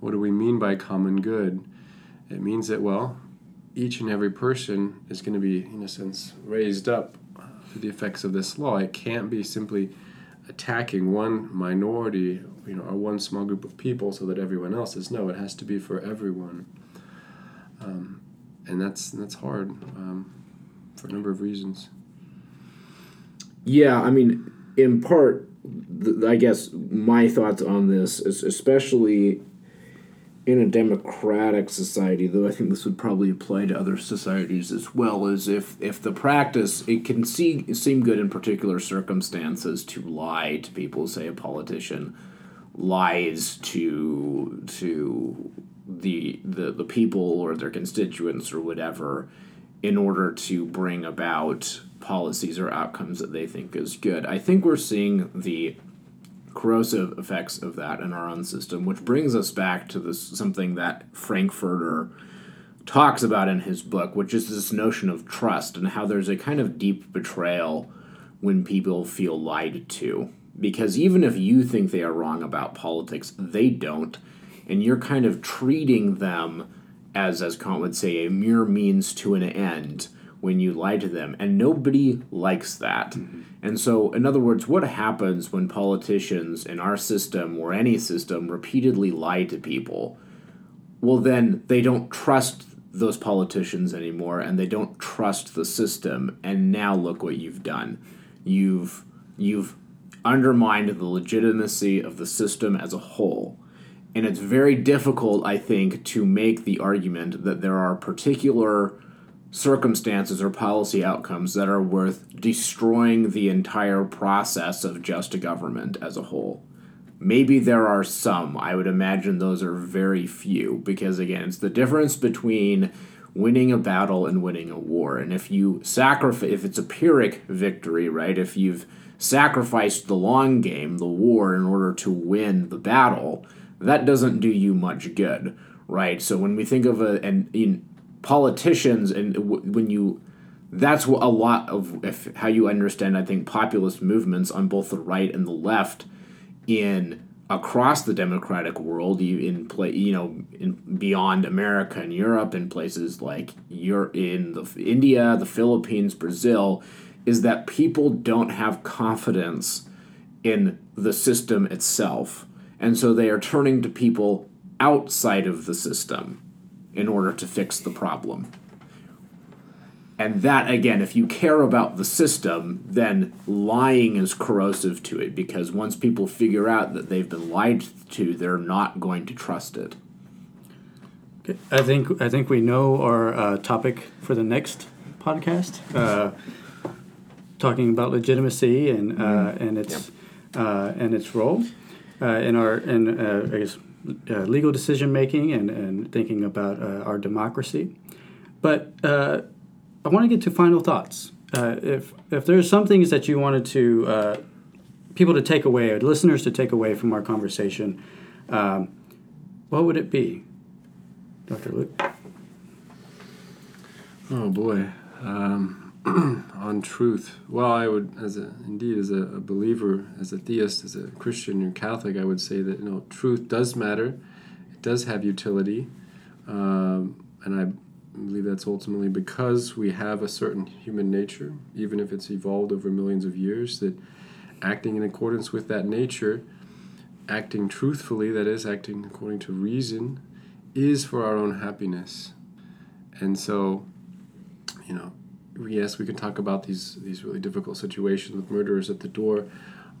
What do we mean by common good? It means that, well, each and every person is going to be, in a sense, raised up to the effects of this law. It can't be simply attacking one minority, you know, or one small group of people so that everyone else is. No, it has to be for everyone. Um, and that's, that's hard um, for a number of reasons. Yeah, I mean, in part, th- I guess my thoughts on this is especially in a democratic society, though I think this would probably apply to other societies as well, is if, if the practice, it can see, seem good in particular circumstances to lie to people, say a politician lies to to the the, the people or their constituents or whatever in order to bring about policies or outcomes that they think is good. I think we're seeing the corrosive effects of that in our own system, which brings us back to this something that Frankfurter talks about in his book, which is this notion of trust and how there's a kind of deep betrayal when people feel lied to. Because even if you think they are wrong about politics, they don't. And you're kind of treating them as, as Kant would say, a mere means to an end when you lie to them. And nobody likes that. Mm-hmm. And so, in other words, what happens when politicians in our system or any system repeatedly lie to people? Well, then they don't trust those politicians anymore and they don't trust the system. And now look what you've done. You've you've undermined the legitimacy of the system as a whole. And it's very difficult, I think, to make the argument that there are particular circumstances or policy outcomes that are worth destroying the entire process of just a government as a whole. Maybe there are some. I would imagine those are very few because, again, it's the difference between winning a battle and winning a war. And if you sacrifice, if it's a Pyrrhic victory, right, if you've sacrificed the long game, the war, in order to win the battle, that doesn't do you much good, right? So when we think of a, and in politicians, and w- when you, that's what a lot of if, how you understand, I think, populist movements on both the right and the left in across the democratic world you in play you know in beyond america and europe and places like you're in the india the philippines brazil is that people don't have confidence in the system itself. And so they are turning to people outside of the system in order to fix the problem and that, again, if you care about the system, then lying is corrosive to it because once people figure out that they've been lied to, they're not going to trust it. I think I think we know our uh, topic for the next podcast, uh, talking about legitimacy and uh, mm-hmm. and its uh, and its role uh, in our in uh, I guess legal decision making and, and thinking about our democracy, but I want to get to final thoughts. Uh, if if there's some things that you wanted to uh, people to take away, or listeners to take away from our conversation, um, what would it be, Dr. Luke? Oh boy, um, <clears throat> on truth. Well, I would, as a indeed as a, a, believer, as a theist, as a Christian or Catholic, I would say that you know truth does matter. It does have utility, um, and I believe that's ultimately because we have a certain human nature, even if it's evolved over millions of years. That acting in accordance with that nature, acting truthfully, that is, acting according to reason, is for our own happiness. And so you know, yes, we can talk about these these really difficult situations with murderers at the door,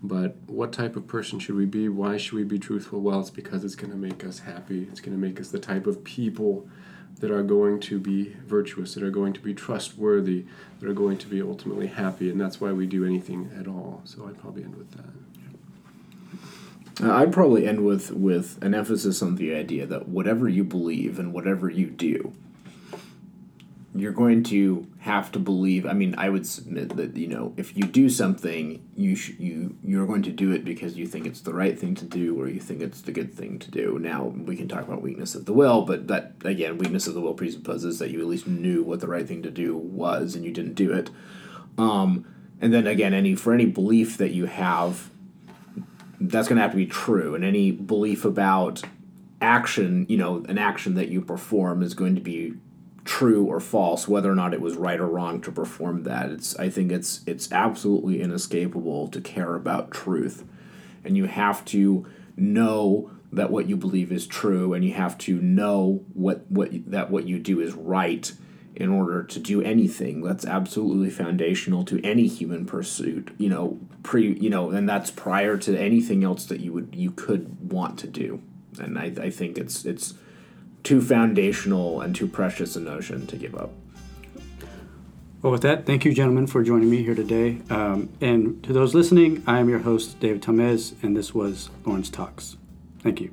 but what type of person should we be? Why should we be truthful? Well, it's because it's going to make us happy. It's going to make us the type of people that are going to be virtuous, that are going to be trustworthy, that are going to be ultimately happy, and that's why we do anything at all. So I'd probably end with that. Uh, I'd probably end with with an emphasis on the idea that whatever you believe and whatever you do, you're going to have to believe. I mean, I would submit that you know if you do something, you sh- you you're going to do it because you think it's the right thing to do or you think it's the good thing to do. Now we can talk about weakness of the will, but that again, weakness of the will presupposes that you at least knew what the right thing to do was and you didn't do it. Um, and then again, any for any belief that you have, that's going to have to be true, and any belief about action, you know, an action that you perform is going to be true or false, whether or not it was right or wrong to perform that. It's I think it's it's absolutely inescapable to care about truth. And you have to know that what you believe is true and you have to know what, what that what you do is right in order to do anything. That's absolutely foundational to any human pursuit. You know, pre you know, and that's prior to anything else that you would you could want to do. And I, I think it's it's too foundational and too precious a notion to give up. Well, with that, thank you, gentlemen, for joining me here today. Um, and to those listening, I am your host, David Tamez, and this was Lawrence Talks. Thank you.